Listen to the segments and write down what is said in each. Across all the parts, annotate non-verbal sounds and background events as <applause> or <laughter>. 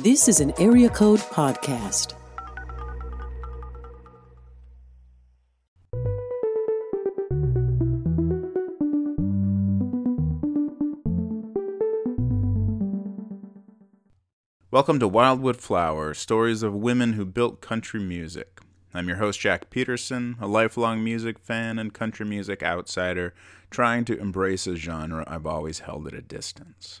This is an Area Code Podcast. Welcome to Wildwood Flower Stories of Women Who Built Country Music. I'm your host, Jack Peterson, a lifelong music fan and country music outsider, trying to embrace a genre I've always held at a distance.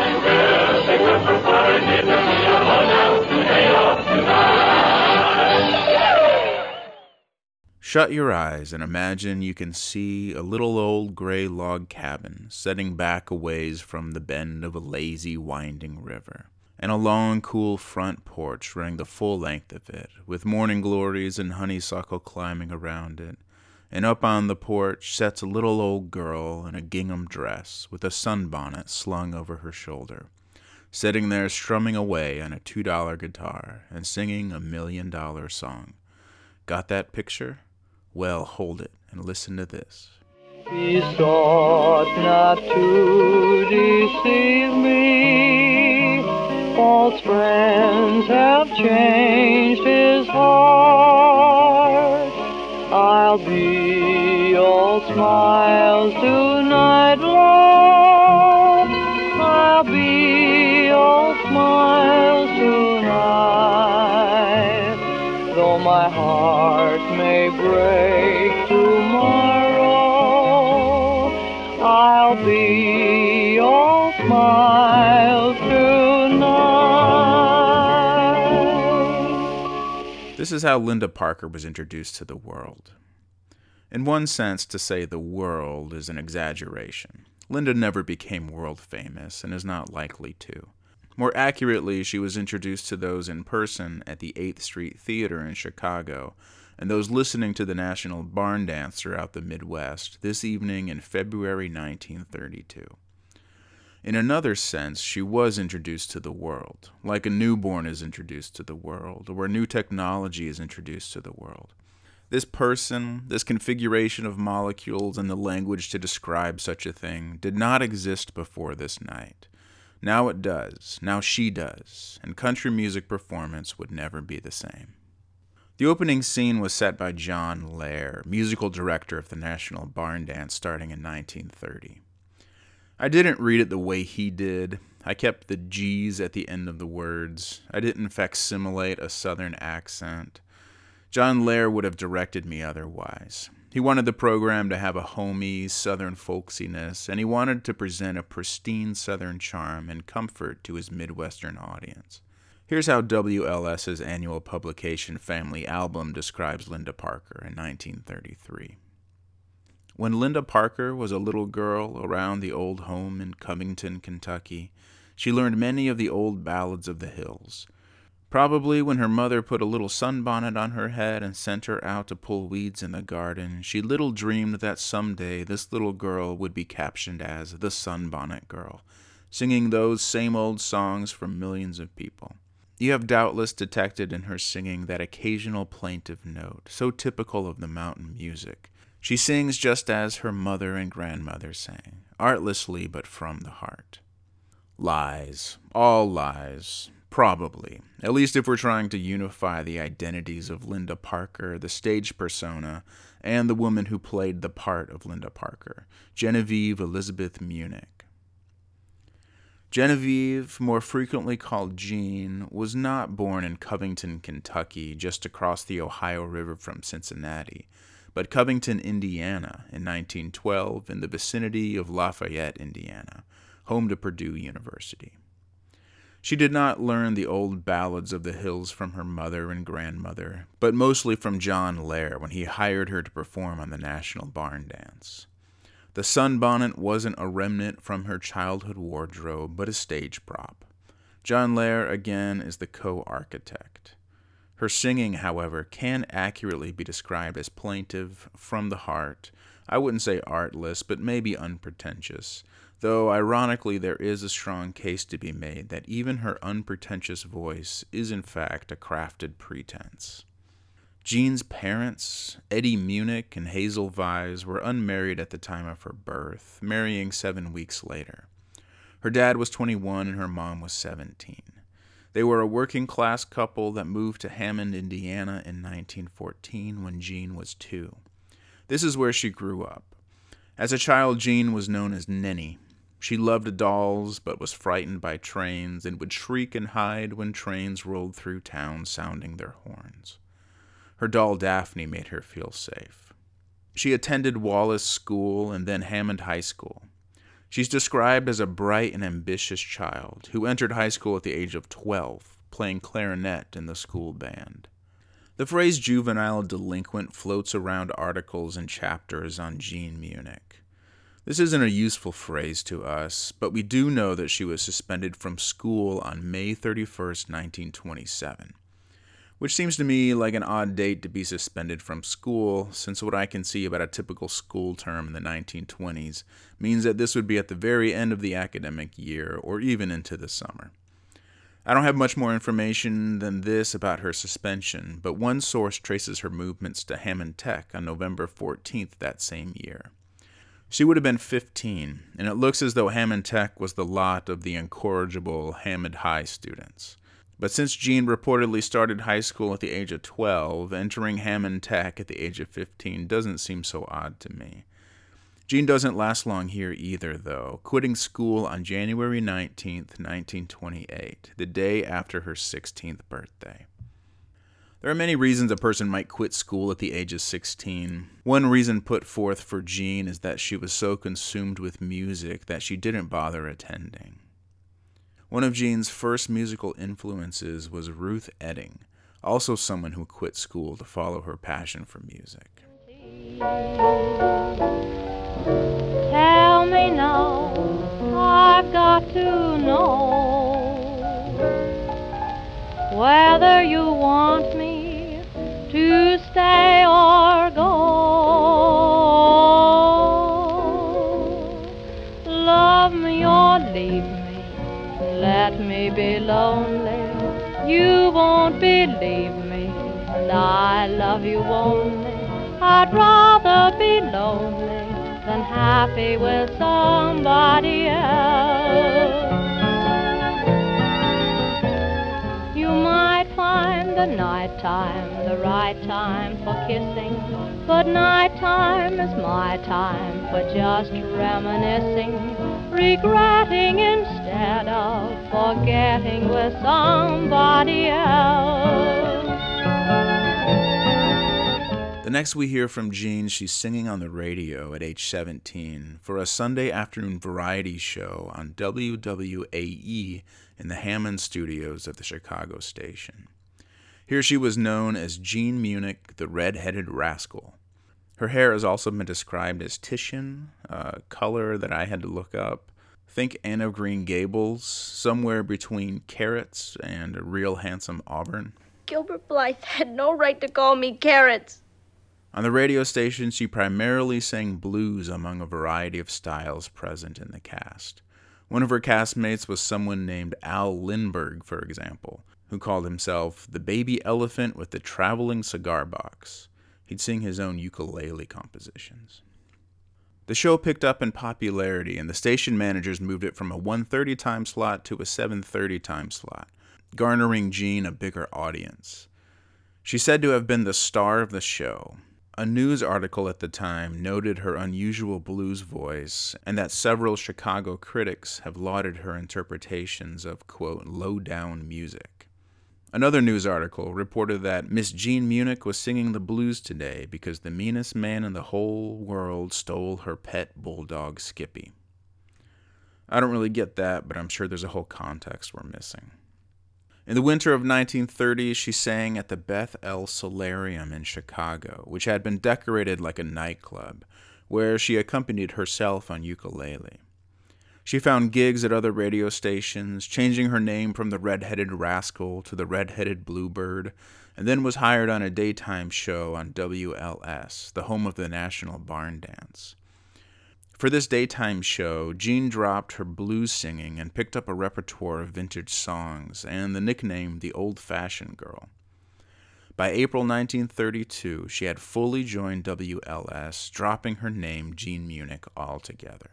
Shut your eyes and imagine you can see a little old gray log cabin setting back a ways from the bend of a lazy, winding river, and a long, cool front porch running the full length of it, with morning glories and honeysuckle climbing around it. And up on the porch sits a little old girl in a gingham dress with a sunbonnet slung over her shoulder, sitting there strumming away on a two dollar guitar and singing a million dollar song. Got that picture? Well, hold it and listen to this. Sought not to deceive me. False friends have changed his heart. I'll be all smiles tonight, love. I'll be all smiles tonight. My heart may break tomorrow, I'll be tonight. This is how Linda Parker was introduced to the world. In one sense, to say the world is an exaggeration. Linda never became world famous and is not likely to. More accurately, she was introduced to those in person at the 8th Street Theater in Chicago and those listening to the National Barn Dance throughout the Midwest this evening in February 1932. In another sense, she was introduced to the world, like a newborn is introduced to the world, or where new technology is introduced to the world. This person, this configuration of molecules, and the language to describe such a thing did not exist before this night. Now it does, now she does, and country music performance would never be the same. The opening scene was set by John Lair, musical director of the National Barn Dance starting in 1930. I didn't read it the way he did. I kept the G's at the end of the words. I didn't facsimilate a southern accent. John Lair would have directed me otherwise. He wanted the program to have a homey, southern folksiness, and he wanted to present a pristine southern charm and comfort to his Midwestern audience. Here's how WLS's annual publication Family Album describes Linda Parker in 1933. When Linda Parker was a little girl around the old home in Covington, Kentucky, she learned many of the old ballads of the hills. Probably when her mother put a little sunbonnet on her head and sent her out to pull weeds in the garden, she little dreamed that some day this little girl would be captioned as the Sunbonnet Girl, singing those same old songs for millions of people. You have doubtless detected in her singing that occasional plaintive note, so typical of the mountain music. She sings just as her mother and grandmother sang, artlessly but from the heart. Lies, all lies, probably, at least if we're trying to unify the identities of Linda Parker, the stage persona, and the woman who played the part of Linda Parker, Genevieve Elizabeth Muenich. Genevieve, more frequently called Jean, was not born in Covington, Kentucky, just across the Ohio River from Cincinnati, but Covington, Indiana, in 1912, in the vicinity of Lafayette, Indiana, home to Purdue University. She did not learn the old ballads of the hills from her mother and grandmother, but mostly from John Lair when he hired her to perform on the National Barn Dance. The sunbonnet wasn't a remnant from her childhood wardrobe, but a stage prop. John Lair, again, is the co architect. Her singing, however, can accurately be described as plaintive, from the heart, I wouldn't say artless, but maybe unpretentious. Though, ironically, there is a strong case to be made that even her unpretentious voice is in fact a crafted pretense. Jean's parents, Eddie Muenich and Hazel Vise, were unmarried at the time of her birth, marrying seven weeks later. Her dad was 21 and her mom was 17. They were a working class couple that moved to Hammond, Indiana in 1914 when Jean was two. This is where she grew up. As a child, Jean was known as Nenny. She loved dolls, but was frightened by trains and would shriek and hide when trains rolled through town sounding their horns. Her doll Daphne made her feel safe. She attended Wallace School and then Hammond High School. She's described as a bright and ambitious child who entered high school at the age of 12, playing clarinet in the school band. The phrase juvenile delinquent floats around articles and chapters on Jean Muenich. This isn't a useful phrase to us, but we do know that she was suspended from school on May 31st, 1927 which seems to me like an odd date to be suspended from school, since what I can see about a typical school term in the 1920s means that this would be at the very end of the academic year or even into the summer. I don't have much more information than this about her suspension, but one source traces her movements to Hammond Tech on November 14th that same year. She would have been 15, and it looks as though Hammond Tech was the lot of the incorrigible Hammond High students. But since Jean reportedly started high school at the age of 12, entering Hammond Tech at the age of 15 doesn't seem so odd to me. Jean doesn't last long here either, though, quitting school on January 19, 1928, the day after her 16th birthday. There are many reasons a person might quit school at the age of 16. One reason put forth for Jean is that she was so consumed with music that she didn't bother attending. One of Jean's first musical influences was Ruth Etting, also someone who quit school to follow her passion for music. Tell me now, I've got to know whether you want me to stay or go. Love me or leave me let me be lonely. You won't believe me, and I love you only. I'd rather be lonely than happy with somebody else. You might find the night time the right time for kissing, but night time is my time for just reminiscing regretting instead of forgetting with somebody else. The next we hear from Jean, she's singing on the radio at age 17 for a Sunday afternoon variety show on WWAE in the Hammond studios of the Chicago station. Here she was known as Jean Muenich, the red-headed rascal. Her hair has also been described as Titian, a color that I had to look up. Think Anne of Green Gables, somewhere between carrots and a real handsome auburn. Gilbert Blythe had no right to call me carrots. On the radio station, she primarily sang blues among a variety of styles present in the cast. One of her castmates was someone named Al Lindberg, for example, who called himself the baby elephant with the traveling cigar box. He'd sing his own ukulele compositions. The show picked up in popularity, and the station managers moved it from a 1:30 time slot to a 7:30 time slot, garnering Jean a bigger audience. She's said to have been the star of the show. A news article at the time noted her unusual blues voice and that several Chicago critics have lauded her interpretations of, quote, low down music. Another news article reported that Miss Jean Muenich was singing the blues today because the meanest man in the whole world stole her pet bulldog Skippy. I don't really get that, but I'm sure there's a whole context we're missing. In the winter of 1930, she sang at the Beth El Solarium in Chicago, which had been decorated like a nightclub, where she accompanied herself on ukulele. She found gigs at other radio stations, changing her name from the Red-Headed Rascal to the Red-Headed Bluebird, and then was hired on a daytime show on WLS, the home of the National Barn Dance. For this daytime show, Jean dropped her blues singing and picked up a repertoire of vintage songs and the nickname the Old Fashioned Girl. By April 1932, she had fully joined WLS, dropping her name, Jean Muenich, altogether.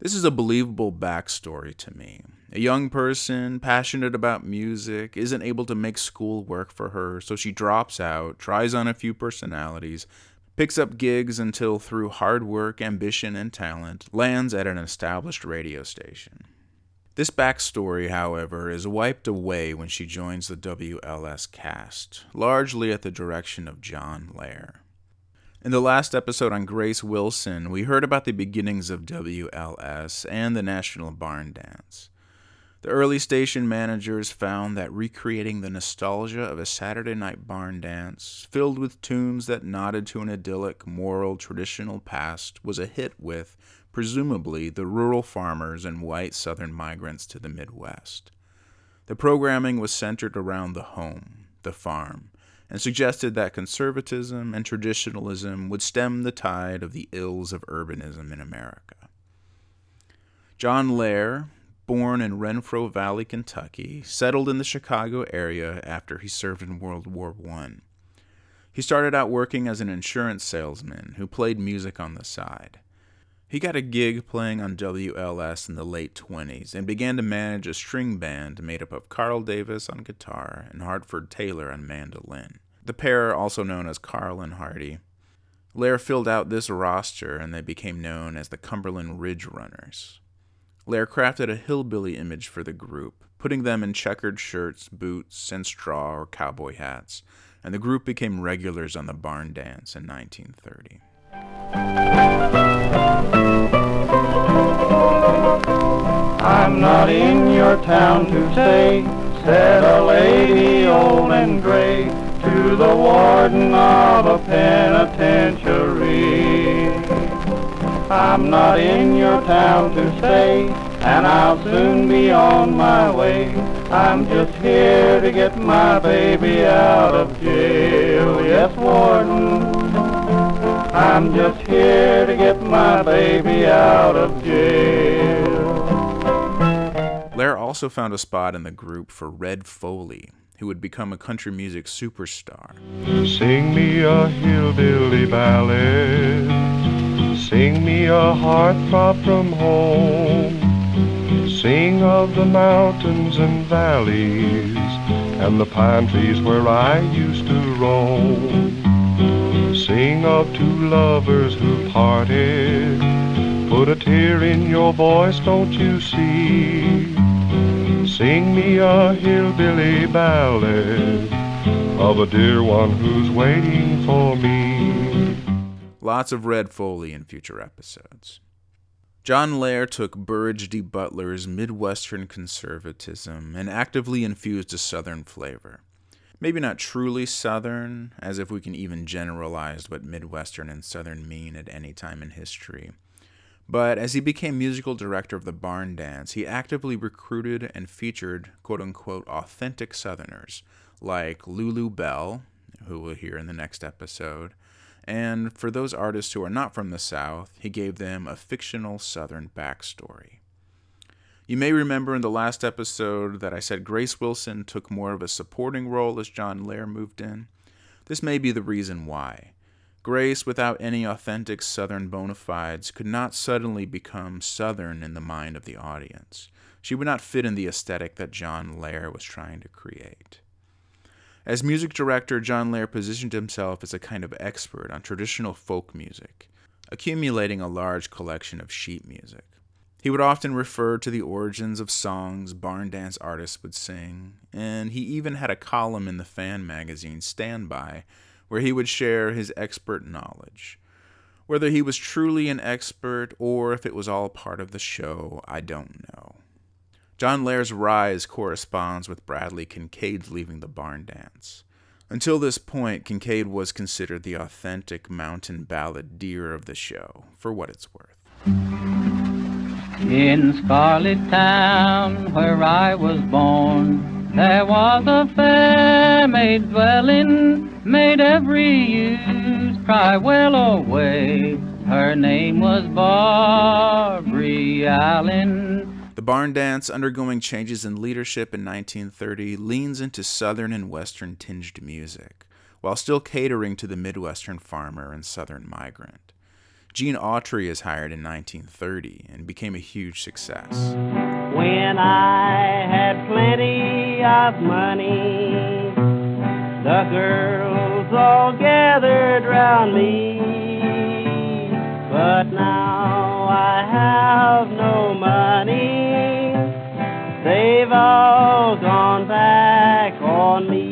This is a believable backstory to me. A young person, passionate about music, isn't able to make school work for her, so she drops out, tries on a few personalities, picks up gigs until, through hard work, ambition, and talent, lands at an established radio station. This backstory, however, is wiped away when she joins the WLS cast, largely at the direction of John Lair. In the last episode on Grace Wilson, we heard about the beginnings of WLS and the National Barn Dance. The early station managers found that recreating the nostalgia of a Saturday night barn dance, filled with tunes that nodded to an idyllic, moral, traditional past, was a hit with, presumably, the rural farmers and white southern migrants to the Midwest. The programming was centered around the home, the farm, and suggested that conservatism and traditionalism would stem the tide of the ills of urbanism in America. John Lair, born in Renfro Valley, Kentucky, settled in the Chicago area after he served in World War I. He started out working as an insurance salesman who played music on the side. He got a gig playing on WLS in the late 20s and began to manage a string band made up of Karl Davis on guitar and Hartford Taylor on mandolin. The pair, also known as Karl and Harty, Lair filled out this roster and they became known as the Cumberland Ridge Runners. Lair crafted a hillbilly image for the group, putting them in checkered shirts, boots, and straw or cowboy hats, and the group became regulars on the barn dance in 1930. I'm not in your town to stay, said a lady old and gray to the warden of a penitentiary. I'm not in your town to stay, and I'll soon be on my way. I'm just here to get my baby out of jail. Yes, warden. I'm just here to get my baby out of jail. Lair also found a spot in the group for Red Foley, who would become a country music superstar. Sing me a hillbilly ballad. Sing me a heartthrob from home. Sing of the mountains and valleys and the pine trees where I used to roam. Sing of two lovers who parted. Put a tear in your voice, don't you see? Sing me a hillbilly ballad of a dear one who's waiting for me. Lots of Red Foley in future episodes. John Lair took Burridge D. Butler's Midwestern conservatism and actively infused a Southern flavor. Maybe not truly Southern, as if we can even generalize what Midwestern and Southern mean at any time in history. But as he became musical director of the Barn Dance, he actively recruited and featured quote unquote authentic Southerners like Lulu Belle, who we'll hear in the next episode. And for those artists who are not from the South, he gave them a fictional Southern backstory. You may remember in the last episode that I said Grace Wilson took more of a supporting role as John Lair moved in. This may be the reason why. Grace, without any authentic Southern bona fides, could not suddenly become Southern in the mind of the audience. She would not fit in the aesthetic that John Lair was trying to create. As music director, John Lair positioned himself as a kind of expert on traditional folk music, accumulating a large collection of sheet music. He would often refer to the origins of songs barn dance artists would sing, and he even had a column in the fan magazine Stand By where he would share his expert knowledge. Whether he was truly an expert or if it was all part of the show, I don't know. John Lair's rise corresponds with Bradley Kincaid's leaving the barn dance. Until this point, Kincaid was considered the authentic mountain balladeer of the show, for what it's worth. In Scarlet Town, where I was born, there was a fair maid dwelling, made every youth cry well away. Her name was Barbary Allen. The barn dance, undergoing changes in leadership in 1930, leans into southern and western tinged music, while still catering to the Midwestern farmer and southern migrant. Gene Autry is hired in 1930 and became a huge success. When I had plenty of money, the girls all gathered round me. But now I have no money, they've all gone back on me.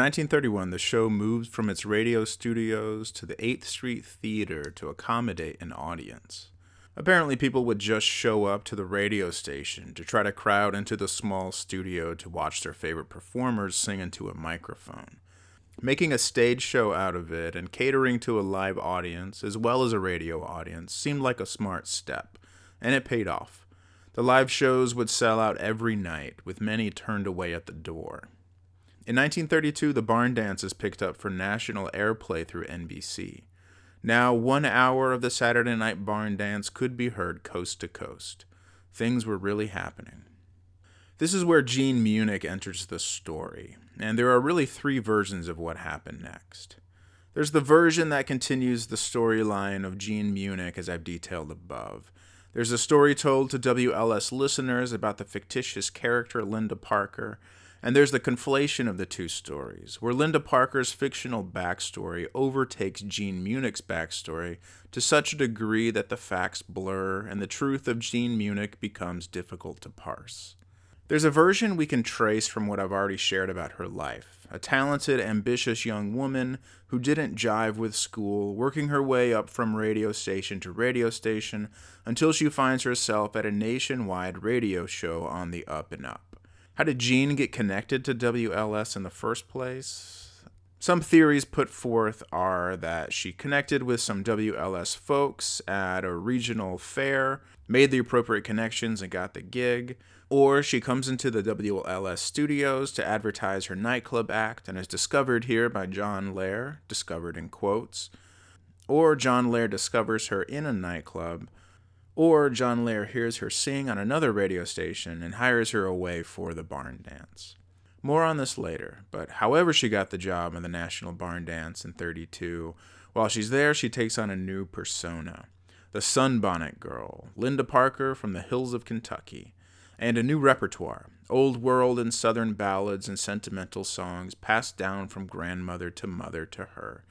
In 1931, the show moved from its radio studios to the 8th Street Theater to accommodate an audience. Apparently, people would just show up to the radio station to try to crowd into the small studio to watch their favorite performers sing into a microphone. Making a stage show out of it and catering to a live audience as well as a radio audience seemed like a smart step, and it paid off. The live shows would sell out every night, with many turned away at the door. In 1932, the barn dances picked up for national airplay through NBC. Now, one hour of the Saturday night barn dance could be heard coast to coast. Things were really happening. This is where Jean Muenich enters the story, and there are really three versions of what happened next. There's the version that continues the storyline of Jean Muenich, as I've detailed above. There's a story told to WLS listeners about the fictitious character Linda Parker, and there's the conflation of the two stories, where Linda Parker's fictional backstory overtakes Jean Muenich's backstory to such a degree that the facts blur and the truth of Jean Muenich becomes difficult to parse. There's a version we can trace from what I've already shared about her life a talented, ambitious young woman who didn't jive with school, working her way up from radio station to radio station until she finds herself at a nationwide radio show on the up and up. How did Jean get connected to WLS in the first place? Some theories put forth are that she connected with some WLS folks at a regional fair, made the appropriate connections, and got the gig. Or she comes into the WLS studios to advertise her nightclub act and is discovered here by John Lair, discovered in quotes. Or John Lair discovers her in a nightclub or John Lair hears her sing on another radio station and hires her away for the barn dance. More on this later, but however she got the job in the National Barn Dance in 32, while she's there, she takes on a new persona the Sunbonnet Girl, Linda Parker from the hills of Kentucky, and a new repertoire old world and southern ballads and sentimental songs passed down from grandmother to mother to her,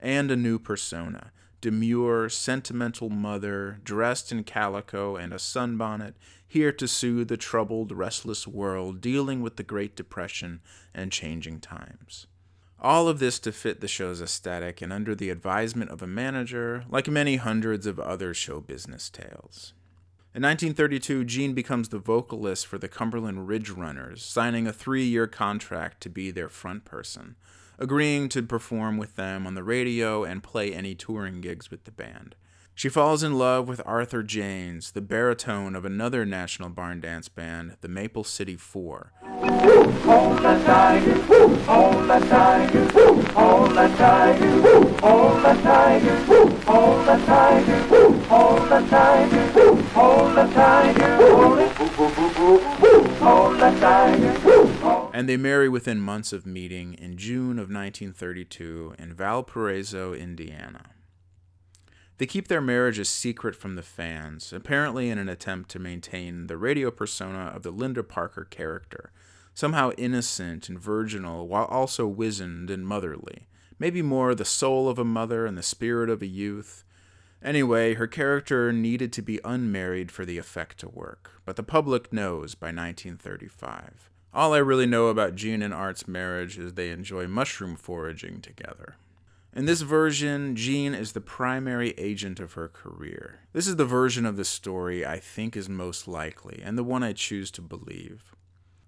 and a new persona demure, sentimental mother, dressed in calico and a sunbonnet, here to soothe the troubled, restless world dealing with the Great Depression and changing times. All of this to fit the show's aesthetic and under the advisement of a manager, like many hundreds of other show business tales. In 1932, Jean becomes the vocalist for the Cumberland Ridge Runners, signing a three year contract to be their front person agreeing to perform with them on the radio and play any touring gigs with the band. She falls in love with Arthur Janes, the baritone of another national barn dance band, the Maple City Four. And they marry within months of meeting in June of 1932 in Valparaiso, Indiana. They keep their marriage a secret from the fans, apparently in an attempt to maintain the radio persona of the Linda Parker character, somehow innocent and virginal while also wizened and motherly, maybe more the soul of a mother and the spirit of a youth. Anyway, her character needed to be unmarried for the effect to work, but the public knows by 1935. All I really know about Jean and Art's marriage is they enjoy mushroom foraging together. In this version, Jean is the primary agent of her career. This is the version of the story I think is most likely, and the one I choose to believe.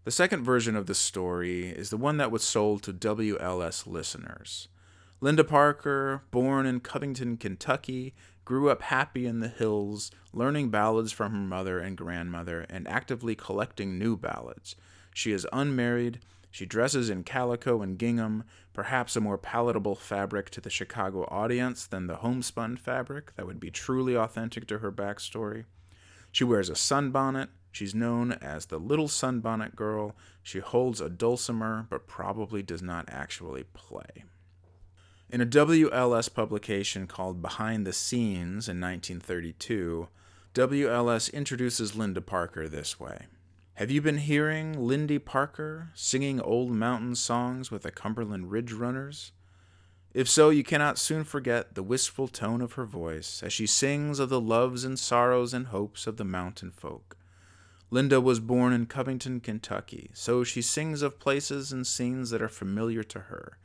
The second version of the story is the one that was sold to WLS listeners. Linda Parker, born in Covington, Kentucky, grew up happy in the hills, learning ballads from her mother and grandmother and actively collecting new ballads. She is unmarried. She dresses in calico and gingham, perhaps a more palatable fabric to the Chicago audience than the homespun fabric that would be truly authentic to her backstory. She wears a sunbonnet. She's known as the Little Sunbonnet Girl. She holds a dulcimer, but probably does not actually play. In a WLS publication called Behind the Scenes in 1932, WLS introduces Linda Parker this way Have you been hearing Lindy Parker singing old mountain songs with the Cumberland Ridge Runners? If so, you cannot soon forget the wistful tone of her voice as she sings of the loves and sorrows and hopes of the mountain folk. Linda was born in Covington, Kentucky, so she sings of places and scenes that are familiar to her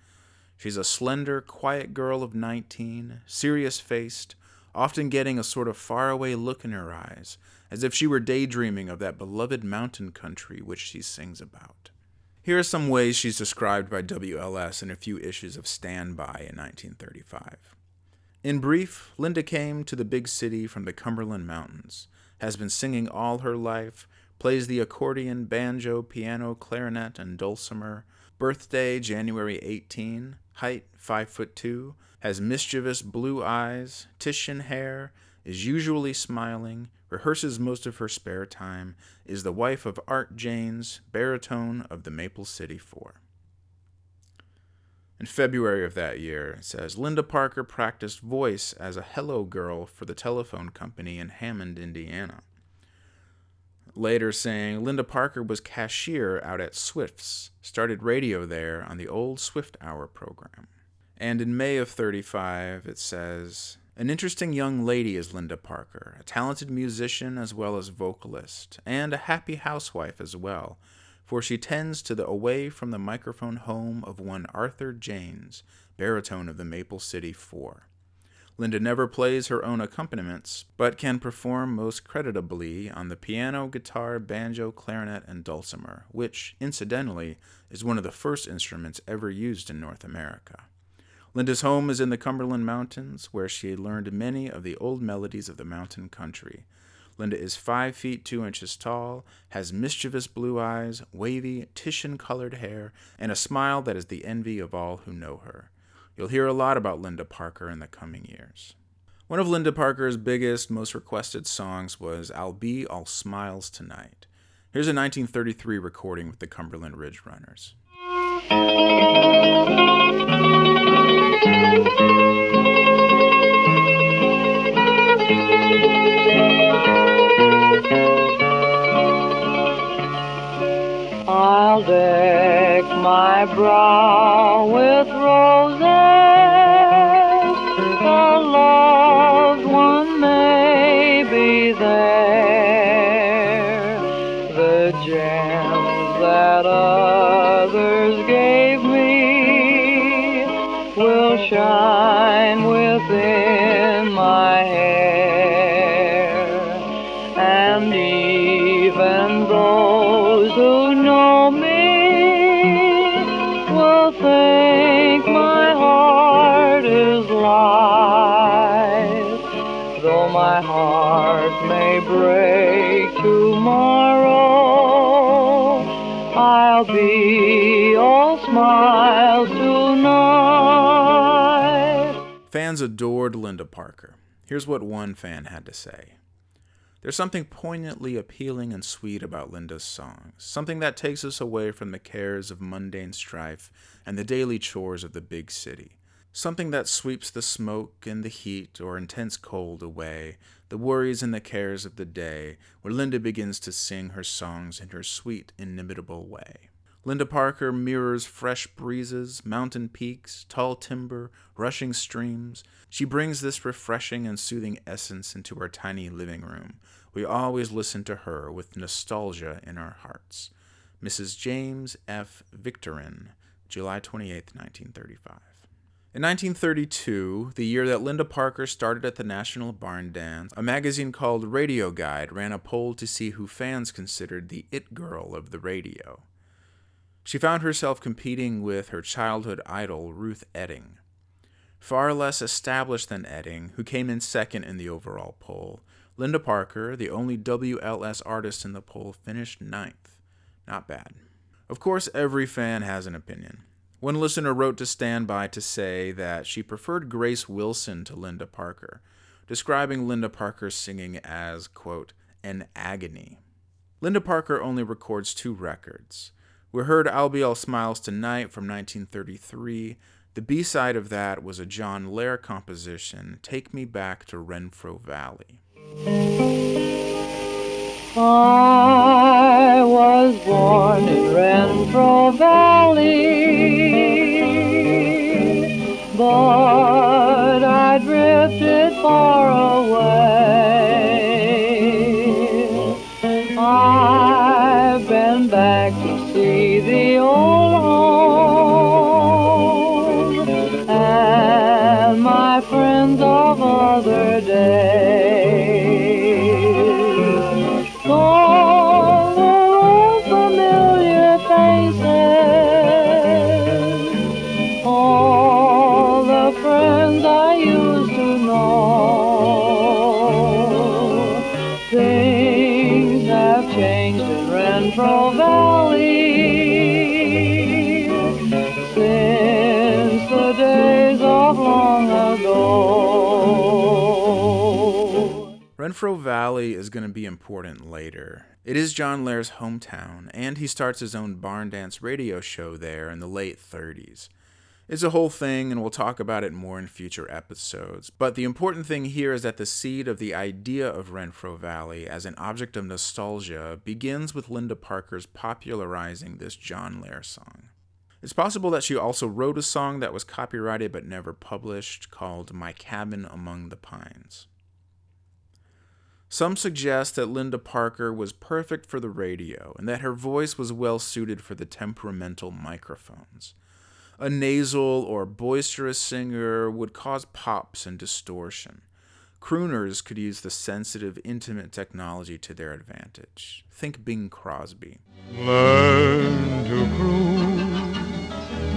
She's a slender, quiet girl of 19, serious faced, often getting a sort of faraway look in her eyes, as if she were daydreaming of that beloved mountain country which she sings about. Here are some ways she's described by WLS in a few issues of Stand By in 1935. In brief, Linda came to the big city from the Cumberland Mountains, has been singing all her life, plays the accordion, banjo, piano, clarinet, and dulcimer. Birthday, January 18, height 5 foot 2, has mischievous blue eyes, Titian hair, is usually smiling, rehearses most of her spare time, is the wife of Art Janes, baritone of the Maple City Four. In February of that year, it says Linda Parker practiced voice as a hello girl for the telephone company in Hammond, Indiana. Later saying Linda Parker was cashier out at Swift's, started radio there on the old Swift Hour program. And in May of 35, it says, An interesting young lady is Linda Parker, a talented musician as well as vocalist, and a happy housewife as well, for she tends to the away from the microphone home of one Arthur Janes, baritone of the Maple City Four. Linda never plays her own accompaniments, but can perform most creditably on the piano, guitar, banjo, clarinet, and dulcimer, which, incidentally, is one of the first instruments ever used in North America. Linda's home is in the Cumberland Mountains, where she learned many of the old melodies of the mountain country. Linda is five feet two inches tall, has mischievous blue eyes, wavy, Titian colored hair, and a smile that is the envy of all who know her. You'll hear a lot about Linda Parker in the coming years. One of Linda Parker's biggest, most requested songs was I'll Be All Smiles Tonight. Here's a 1933 recording with the Cumberland Ridge Runners. I'll deck my brow with break tomorrow, I'll be all smiles tonight. Fans adored Linda Parker. Here's what one fan had to say. There's something poignantly appealing and sweet about Linda's songs, something that takes us away from the cares of mundane strife and the daily chores of the big city. Something that sweeps the smoke and the heat or intense cold away, the worries and the cares of the day, where Linda begins to sing her songs in her sweet, inimitable way. Linda Parker mirrors fresh breezes, mountain peaks, tall timber, rushing streams. She brings this refreshing and soothing essence into our tiny living room. We always listen to her with nostalgia in our hearts. Mrs. James F. Victorin, July 28, 1935. In 1932, the year that Linda Parker started at the National Barn Dance, a magazine called Radio Guide ran a poll to see who fans considered the it girl of the radio. She found herself competing with her childhood idol, Ruth Etting. Far less established than Etting, who came in second in the overall poll. Linda Parker, the only WLS artist in the poll, finished ninth. Not bad. Of course, every fan has an opinion. One listener wrote to Stand By to say that she preferred Grace Wilson to Linda Parker, describing Linda Parker's singing as, quote, an agony. Linda Parker only records two records. We heard I'll Be All Smiles Tonight from 1933. The B side of that was a John Lair composition, Take Me Back to Renfro Valley. I was born in Renfro Valley, but I drifted far away. Have in Renfro Valley since the days of long ago. Renfro Valley is going to be important later. It is John Lair's hometown, and he starts his own barn dance radio show there in the late 30s. It's a whole thing, and we'll talk about it more in future episodes. But the important thing here is that the seed of the idea of Renfro Valley as an object of nostalgia begins with Linda Parker's popularizing this John Lair song. It's possible that she also wrote a song that was copyrighted but never published called My Cabin Among the Pines. Some suggest that Linda Parker was perfect for the radio and that her voice was well suited for the temperamental microphones. A nasal or boisterous singer would cause pops and distortion. Crooners could use the sensitive, intimate technology to their advantage. Think Bing Crosby. Learn to croon.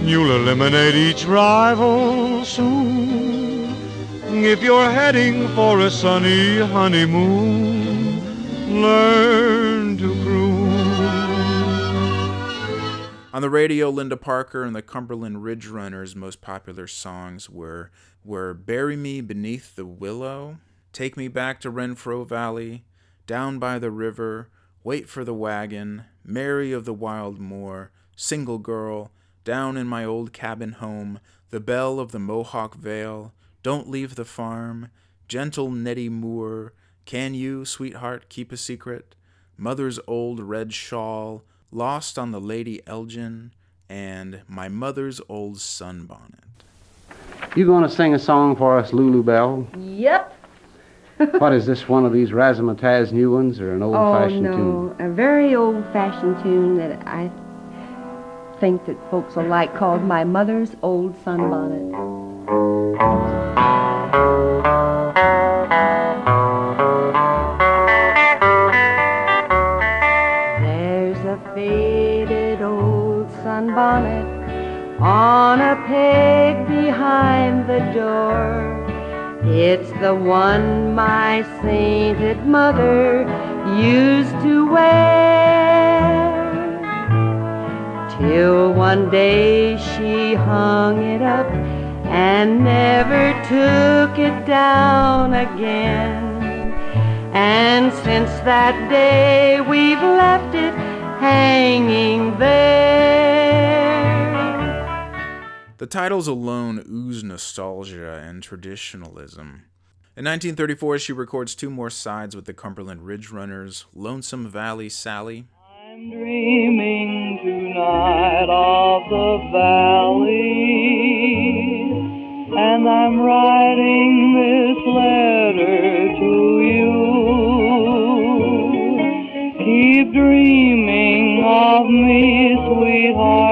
You'll eliminate each rival soon. If you're heading for a sunny honeymoon, learn On the radio, Linda Parker and the Cumberland Ridge Runners' most popular songs were, were Bury Me Beneath the Willow, Take Me Back to Renfro Valley, Down by the River, Wait for the Wagon, Mary of the Wild Moor, Single Girl, Down in My Old Cabin Home, The Belle of the Mohawk Vale, Don't Leave the Farm, Gentle Nettie Moore, Can You, Sweetheart, Keep a Secret, Mother's Old Red Shawl, Lost on the Lady Elgin, and My Mother's Old Sunbonnet. You going to sing a song for us, Lulu Belle? Yep. <laughs> what is this, one of these razzmatazz new ones or an old-fashioned oh, no. tune? A very old fashioned tune that I think that folks will like called My Mother's Old Sunbonnet. Door. It's the one my sainted mother used to wear. Till one day she hung it up and never took it down again. And since that day we've left it hanging there. The titles alone ooze nostalgia and traditionalism. In 1934, she records two more sides with the Cumberland Ridge Runners, Lonesome Valley Sally, I'm dreaming tonight of the valley, and I'm writing this letter to you. Keep dreaming of me, sweetheart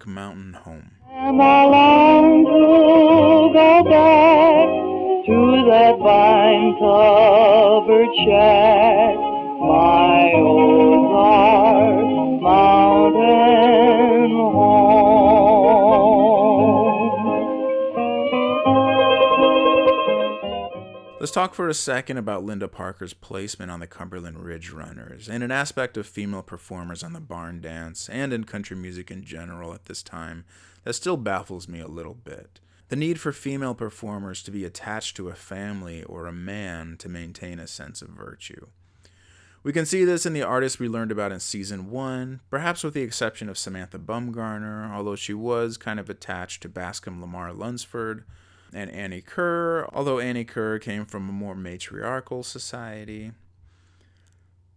Ozark Mountain Home. Let's talk for a second about Linda Parker's placement on the Cumberland Ridge Runners and an aspect of female performers on the barn dance and in country music in general at this time that still baffles me a little bit. The need for female performers to be attached to a family or a man to maintain a sense of virtue. We can see this in the artists we learned about in season one, perhaps with the exception of Samantha Bumgarner, although she was kind of attached to Bascom Lamar Lunsford, and Annie Kerr, although Annie Kerr came from a more matriarchal society.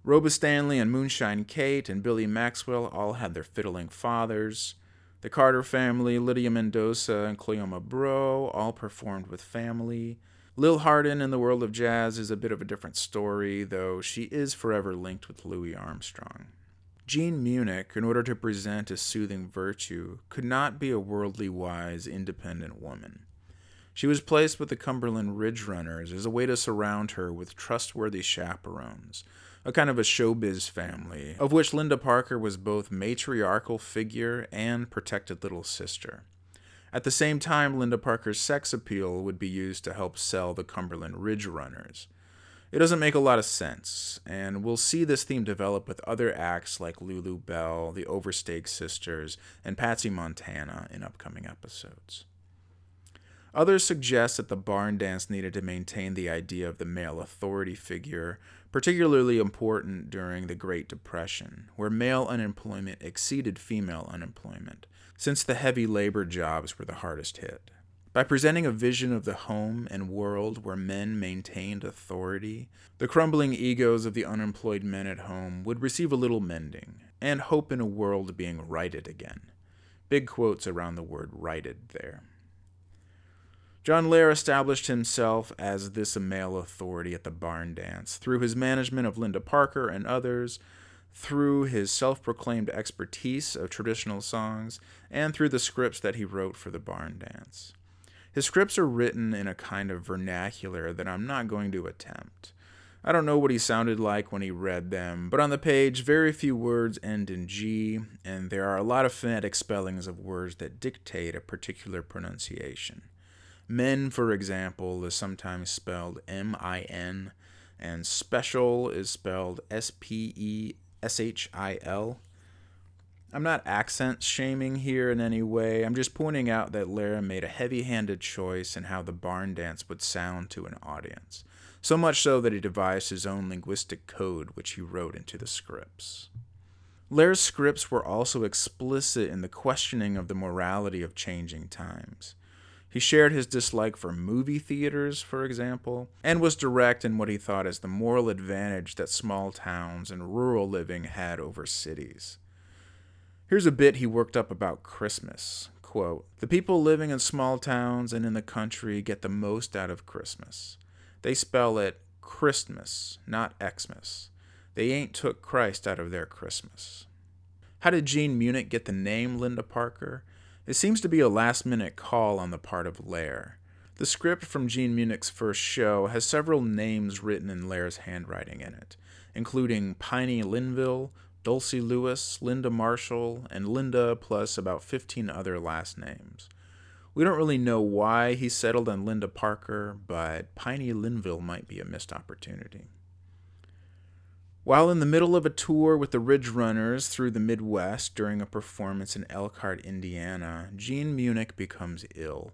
Roba Stanley and Moonshine Kate and Billy Maxwell all had their fiddling fathers. The Carter family, Lydia Mendoza and Cleoma Breaux all performed with family. Lil Hardin in the world of jazz is a bit of a different story, though she is forever linked with Louis Armstrong. Jean Muenich, in order to present a soothing virtue, could not be a worldly wise, independent woman. She was placed with the Cumberland Ridge Runners as a way to surround her with trustworthy chaperones, a kind of a showbiz family, of which Linda Parker was both matriarchal figure and protected little sister. At the same time, Linda Parker's sex appeal would be used to help sell the Cumberland Ridge Runners. It doesn't make a lot of sense, and we'll see this theme develop with other acts like Lulu Belle, the Overstake Sisters, and Patsy Montana in upcoming episodes. Others suggest that the barn dance needed to maintain the idea of the male authority figure, particularly important during the Great Depression, where male unemployment exceeded female unemployment, since the heavy labor jobs were the hardest hit. By presenting a vision of the home and world where men maintained authority, the crumbling egos of the unemployed men at home would receive a little mending, and hope in a world being righted again. Big quotes around the word righted there. John Lair established himself as this male authority at the barn dance through his management of Linda Parker and others, through his self proclaimed expertise of traditional songs, and through the scripts that he wrote for the barn dance. His scripts are written in a kind of vernacular that I'm not going to attempt. I don't know what he sounded like when he read them, but on the page, very few words end in G, and there are a lot of phonetic spellings of words that dictate a particular pronunciation. Men, for example, is sometimes spelled M I N, and special is spelled S P E S H I L. I'm not accent shaming here in any way. I'm just pointing out that Lair made a heavy handed choice in how the barn dance would sound to an audience, so much so that he devised his own linguistic code, which he wrote into the scripts. Lair's scripts were also explicit in the questioning of the morality of changing times. He shared his dislike for movie theaters, for example, and was direct in what he thought as the moral advantage that small towns and rural living had over cities. Here's a bit he worked up about Christmas. Quote, the people living in small towns and in the country get the most out of Christmas. They spell it Christmas, not Xmas. They ain't took Christ out of their Christmas. How did Jean Muenich get the name Linda Parker? It seems to be a last minute call on the part of Lair. The script from Jean Muenich's first show has several names written in Lair's handwriting in it, including Piney Linville, Dulcie Lewis, Linda Marshall, and Linda, plus about 15 other last names. We don't really know why he settled on Linda Parker, but Piney Linville might be a missed opportunity. While in the middle of a tour with the Ridge Runners through the Midwest during a performance in Elkhart, Indiana, Jean Muenich becomes ill.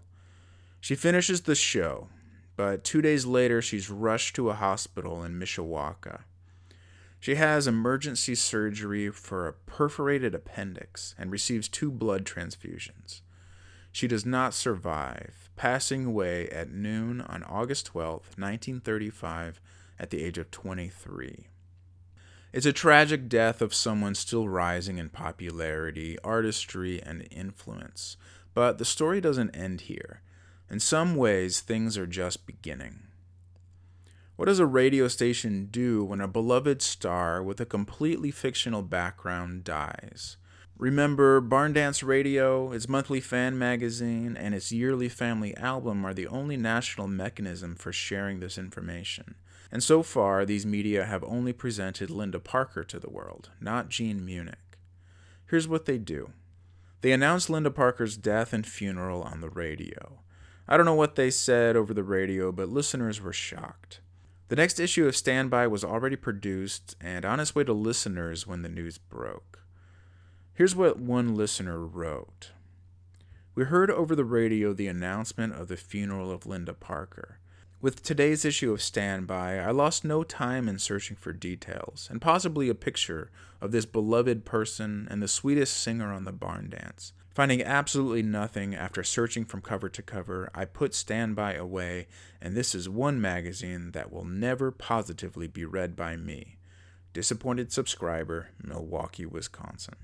She finishes the show, but two days later she's rushed to a hospital in Mishawaka. She has emergency surgery for a perforated appendix and receives two blood transfusions. She does not survive, passing away at noon on August 12, 1935, at the age of 23. It's a tragic death of someone still rising in popularity, artistry, and influence. But the story doesn't end here. In some ways, things are just beginning. What does a radio station do when a beloved star with a completely fictional background dies? Remember, Barn Dance Radio, its monthly fan magazine, and its yearly family album are the only national mechanism for sharing this information. And so far, these media have only presented Linda Parker to the world, not Jean Muenich. Here's what they do they announced Linda Parker's death and funeral on the radio. I don't know what they said over the radio, but listeners were shocked. The next issue of Stand By was already produced and on its way to listeners when the news broke. Here's what one listener wrote We heard over the radio the announcement of the funeral of Linda Parker. With today's issue of Stand By, I lost no time in searching for details, and possibly a picture of this beloved person and the sweetest singer on the barn dance. Finding absolutely nothing after searching from cover to cover, I put Stand By away, and this is one magazine that will never positively be read by me. Disappointed subscriber, Milwaukee, Wisconsin.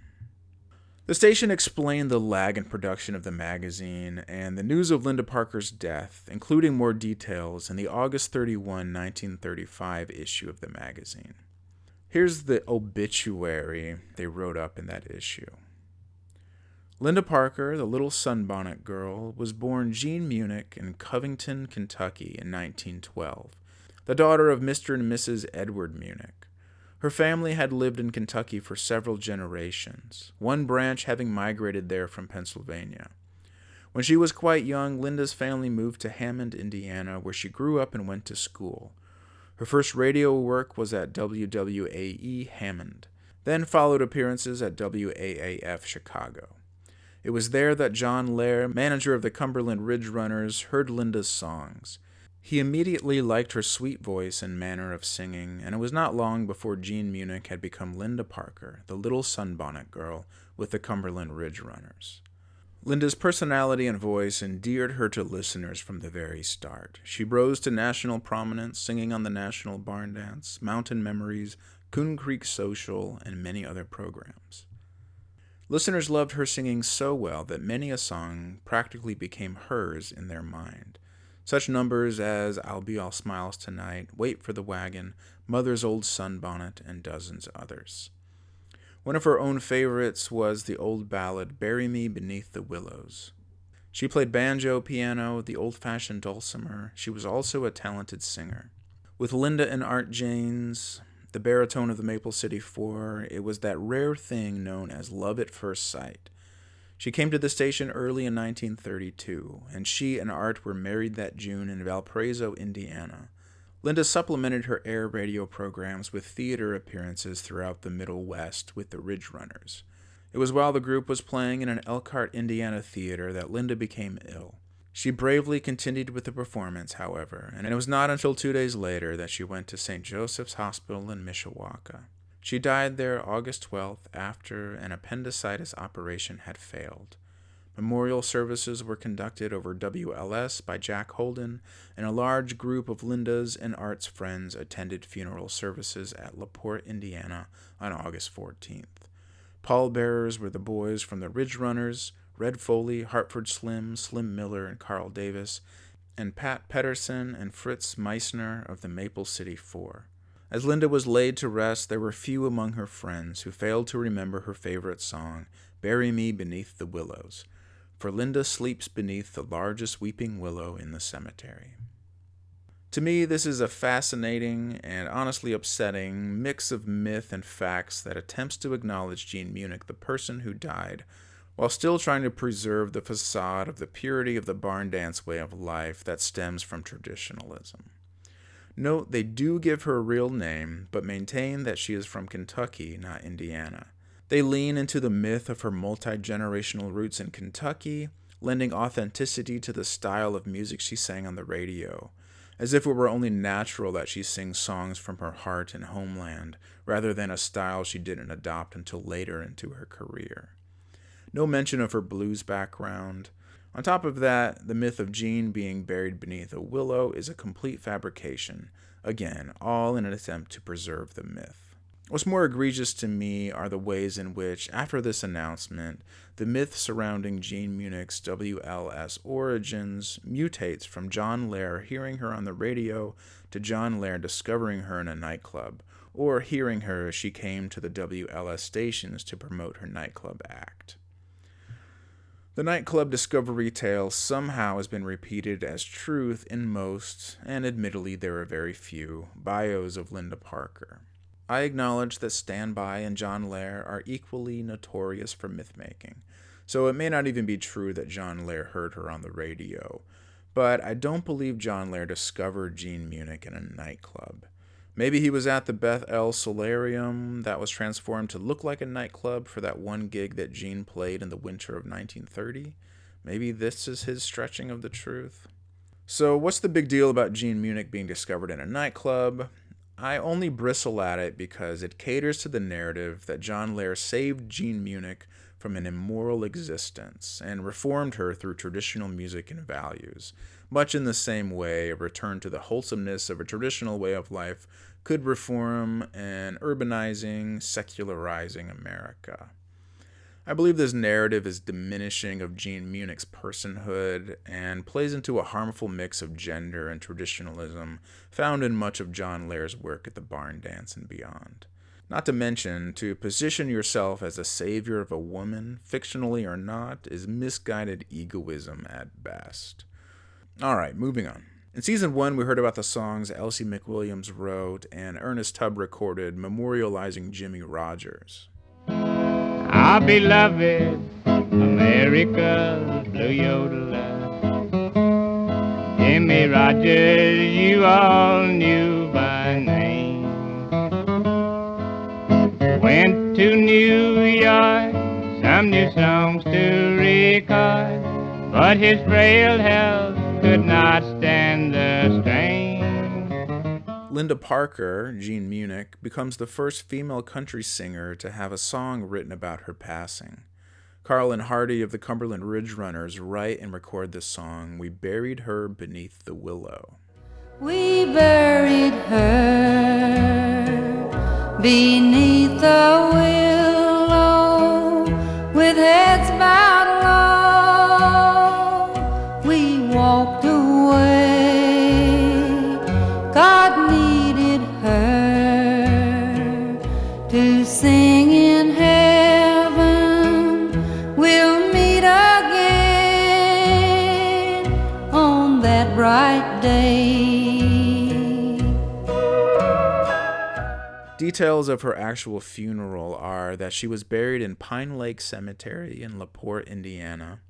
The station explained the lag in production of the magazine and the news of Linda Parker's death, including more details in the August 31, 1935 issue of the magazine. Here's the obituary they wrote up in that issue. Linda Parker, the little sunbonnet girl, was born Jean Muenich in Covington, Kentucky in 1912, the daughter of Mr. and Mrs. Edward Muenich. Her family had lived in Kentucky for several generations, one branch having migrated there from Pennsylvania. When she was quite young, Linda's family moved to Hammond, Indiana, where she grew up and went to school. Her first radio work was at WWAE Hammond, then followed appearances at WAAF Chicago. It was there that John Lair, manager of the Cumberland Ridge Runners, heard Linda's songs. He immediately liked her sweet voice and manner of singing, and it was not long before Jean Muenich had become Linda Parker, the little sunbonnet girl with the Cumberland Ridge Runners. Linda's personality and voice endeared her to listeners from the very start. She rose to national prominence, singing on the National Barn Dance, Mountain Memories, Coon Creek Social, and many other programs. Listeners loved her singing so well that many a song practically became hers in their mind. Such numbers as I'll Be All Smiles Tonight, Wait for the Wagon, Mother's Old Sunbonnet, and dozens others. One of her own favorites was the old ballad Bury Me Beneath the Willows. She played banjo, piano, the old fashioned dulcimer. She was also a talented singer. With Linda and Art Janes, the baritone of the Maple City Four, it was that rare thing known as love at first sight. She came to the station early in 1932, and she and Art were married that June in Valparaiso, Indiana. Linda supplemented her air radio programs with theater appearances throughout the Middle West with the Ridge Runners. It was while the group was playing in an Elkhart, Indiana theater that Linda became ill. She bravely continued with the performance, however, and it was not until two days later that she went to St. Joseph's Hospital in Mishawaka. She died there August 12th after an appendicitis operation had failed. Memorial services were conducted over WLS by Jack Holden, and a large group of Linda's and Art's friends attended funeral services at LaPorte, Indiana on August 14th. Pallbearers were the boys from the Ridge Runners, Red Foley, Hartford Slim, Slim Miller, and Karl Davis, and Pat Pedersen and Fritz Meissner of the Maple City Four. As Linda was laid to rest, there were few among her friends who failed to remember her favorite song, Bury Me Beneath the Willows, for Linda sleeps beneath the largest weeping willow in the cemetery. To me, this is a fascinating and honestly upsetting mix of myth and facts that attempts to acknowledge Jean Muenich, the person who died, while still trying to preserve the facade of the purity of the barn dance way of life that stems from traditionalism. Note they do give her a real name, but maintain that she is from Kentucky, not Indiana. They lean into the myth of her multi generational roots in Kentucky, lending authenticity to the style of music she sang on the radio, as if it were only natural that she sings songs from her heart and homeland, rather than a style she didn't adopt until later into her career. No mention of her blues background, on top of that, the myth of Jean being buried beneath a willow is a complete fabrication, again, all in an attempt to preserve the myth. What's more egregious to me are the ways in which, after this announcement, the myth surrounding Jean Muenich's WLS origins mutates from John Lair hearing her on the radio to John Lair discovering her in a nightclub, or hearing her as she came to the WLS stations to promote her nightclub act. The nightclub discovery tale somehow has been repeated as truth in most, and admittedly there are very few, bios of Linda Parker. I acknowledge that Stand By and John Lair are equally notorious for myth-making, so it may not even be true that John Lair heard her on the radio, but I don't believe John Lair discovered Jean Muenich in a nightclub. Maybe he was at the Beth El Solarium that was transformed to look like a nightclub for that one gig that Jean played in the winter of 1930. Maybe this is his stretching of the truth. So, what's the big deal about Jean Muenich being discovered in a nightclub? I only bristle at it because it caters to the narrative that John Lair saved Jean Muenich from an immoral existence and reformed her through traditional music and values, much in the same way a return to the wholesomeness of a traditional way of life could reform an urbanizing, secularizing America. I believe this narrative is diminishing of Jean Muenich's personhood and plays into a harmful mix of gender and traditionalism found in much of John Lair's work at the Barn Dance and beyond. Not to mention, to position yourself as a savior of a woman, fictionally or not, is misguided egoism at best. Alright, moving on. In season one, we heard about the songs Elsie McWilliams wrote and Ernest Tubb recorded memorializing Jimmie Rodgers. Our beloved America's blue yodeler. Jimmie Rodgers, you all knew by name. Went to New York, some new songs to record, but his frail health could not stand. Linda Parker, Jean Muenich, becomes the first female country singer to have a song written about her passing. Karl and Harty of the Cumberland Ridge Runners write and record the song We Buried Her Beneath the Willow. We buried her beneath the willow with heads bowed Details of her actual funeral are that she was buried in Pine Lake Cemetery in LaPorte, Indiana,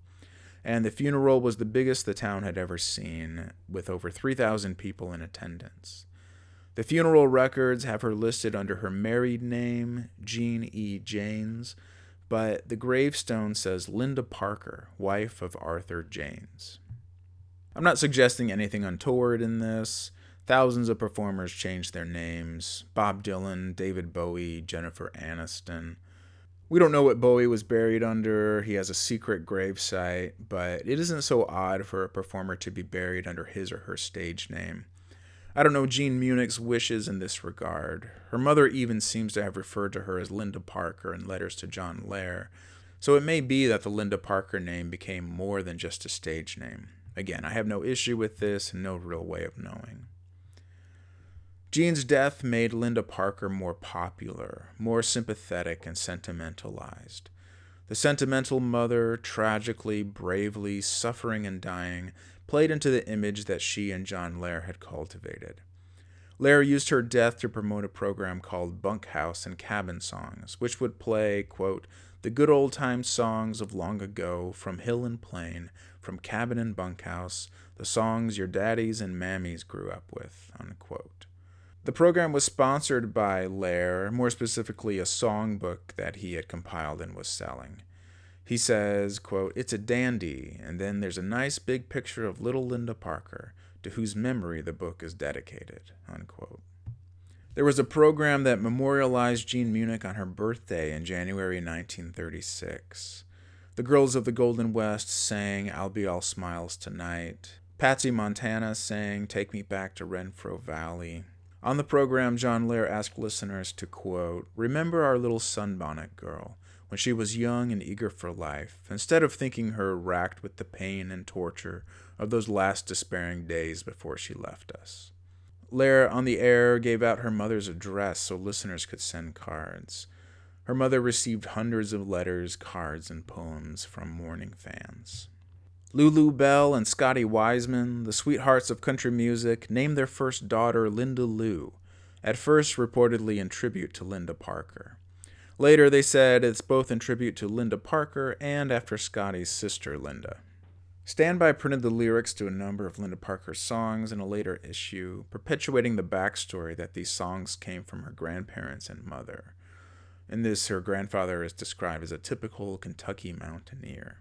and the funeral was the biggest the town had ever seen, with over 3,000 people in attendance. The funeral records have her listed under her married name, Jean E. Janes, but the gravestone says Linda Parker, wife of Arthur Janes. I'm not suggesting anything untoward in this. Thousands of performers changed their names Bob Dylan, David Bowie, Jennifer Aniston. We don't know what Bowie was buried under. He has a secret gravesite, but it isn't so odd for a performer to be buried under his or her stage name. I don't know Jean Muenich's wishes in this regard. Her mother even seems to have referred to her as Linda Parker in letters to John Lair, so it may be that the Linda Parker name became more than just a stage name. Again, I have no issue with this and no real way of knowing. Jean's death made Linda Parker more popular, more sympathetic, and sentimentalized. The sentimental mother, tragically, bravely, suffering and dying, played into the image that she and John Lair had cultivated. Lair used her death to promote a program called Bunkhouse and Cabin Songs, which would play, quote, the good old time songs of long ago, from hill and plain, from cabin and bunkhouse, the songs your daddies and mammies grew up with, unquote. The program was sponsored by Lair, more specifically a songbook that he had compiled and was selling. He says, quote, It's a dandy, and then there's a nice big picture of little Linda Parker, to whose memory the book is dedicated, unquote. There was a program that memorialized Jean Muenich on her birthday in January 1936. The girls of the Golden West sang I'll Be All Smiles Tonight. Patsy Montana sang Take Me Back to Renfro Valley. On the program, John Lair asked listeners to quote, Remember our little sunbonnet girl when she was young and eager for life, instead of thinking her racked with the pain and torture of those last despairing days before she left us. Lair on the air gave out her mother's address so listeners could send cards. Her mother received hundreds of letters, cards, and poems from mourning fans. Lulu Belle and Scotty Wiseman, the sweethearts of country music, named their first daughter Linda Lou, at first reportedly in tribute to Linda Parker. Later, they said it's both in tribute to Linda Parker and after Scotty's sister, Linda. Stand By printed the lyrics to a number of Linda Parker's songs in a later issue, perpetuating the backstory that these songs came from her grandparents and mother. In this, her grandfather is described as a typical Kentucky mountaineer.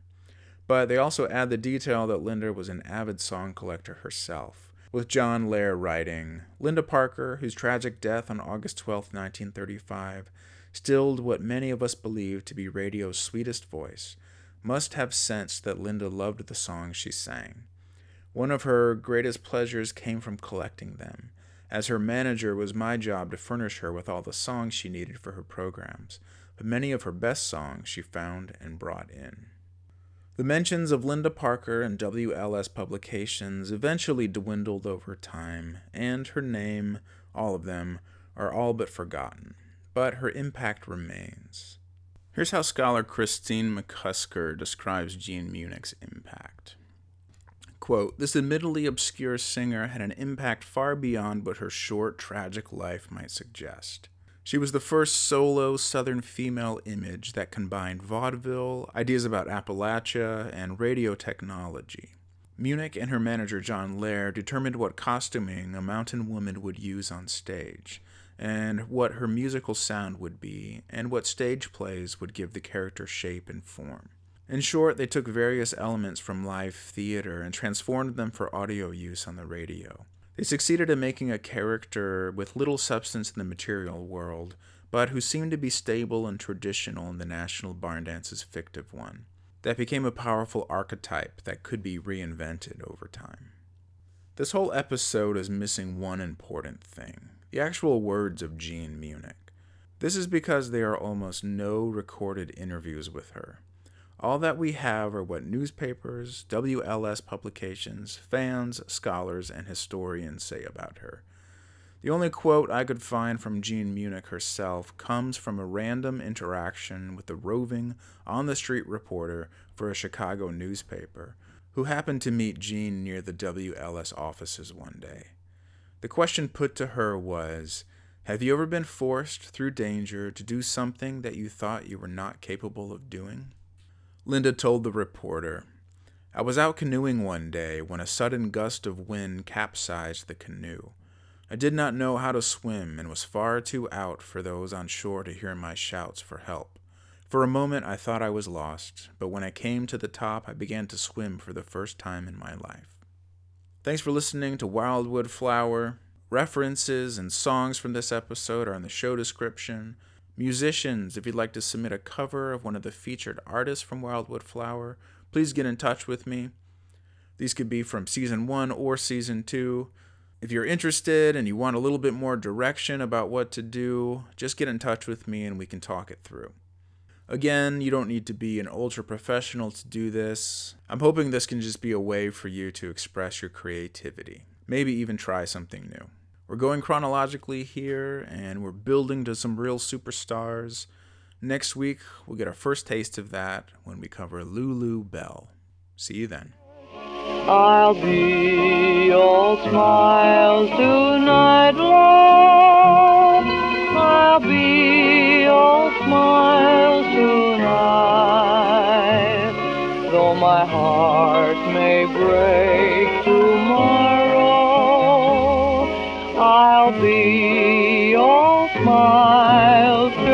But they also add the detail that Linda was an avid song collector herself, with John Lair writing Linda Parker, whose tragic death on August 12, 1935, stilled what many of us believe to be radio's sweetest voice, must have sensed that Linda loved the songs she sang. One of her greatest pleasures came from collecting them. As her manager, it was my job to furnish her with all the songs she needed for her programs, but many of her best songs she found and brought in. The mentions of Linda Parker and WLS publications eventually dwindled over time, and her name, all of them, are all but forgotten, but her impact remains. Here's how scholar Kristine McCusker describes Jean Muenich's impact. Quote, this admittedly obscure singer had an impact far beyond what her short, tragic life might suggest. She was the first solo Southern female image that combined vaudeville, ideas about Appalachia, and radio technology. Muenich and her manager John Lair determined what costuming a mountain woman would use on stage, and what her musical sound would be, and what stage plays would give the character shape and form. In short, they took various elements from live theater and transformed them for audio use on the radio. They succeeded in making a character with little substance in the material world, but who seemed to be stable and traditional in the National Barn Dance's fictive one. That became a powerful archetype that could be reinvented over time. This whole episode is missing one important thing the actual words of Jean Muenich. This is because there are almost no recorded interviews with her. All that we have are what newspapers, WLS publications, fans, scholars, and historians say about her. The only quote I could find from Jean Muenich herself comes from a random interaction with a roving, on the street reporter for a Chicago newspaper who happened to meet Jean near the WLS offices one day. The question put to her was Have you ever been forced through danger to do something that you thought you were not capable of doing? Linda told the reporter, I was out canoeing one day when a sudden gust of wind capsized the canoe. I did not know how to swim and was far too out for those on shore to hear my shouts for help. For a moment I thought I was lost, but when I came to the top, I began to swim for the first time in my life. Thanks for listening to Wildwood Flower. References and songs from this episode are in the show description. Musicians, if you'd like to submit a cover of one of the featured artists from Wildwood Flower, please get in touch with me. These could be from season one or season two. If you're interested and you want a little bit more direction about what to do, just get in touch with me and we can talk it through. Again, you don't need to be an ultra professional to do this. I'm hoping this can just be a way for you to express your creativity, maybe even try something new. We're going chronologically here, and we're building to some real superstars. Next week, we'll get our first taste of that when we cover Lulu Belle. See you then. I'll be all smiles tonight. I'll be all smiles tonight. Though my heart may break tomorrow. I'll be all smiles.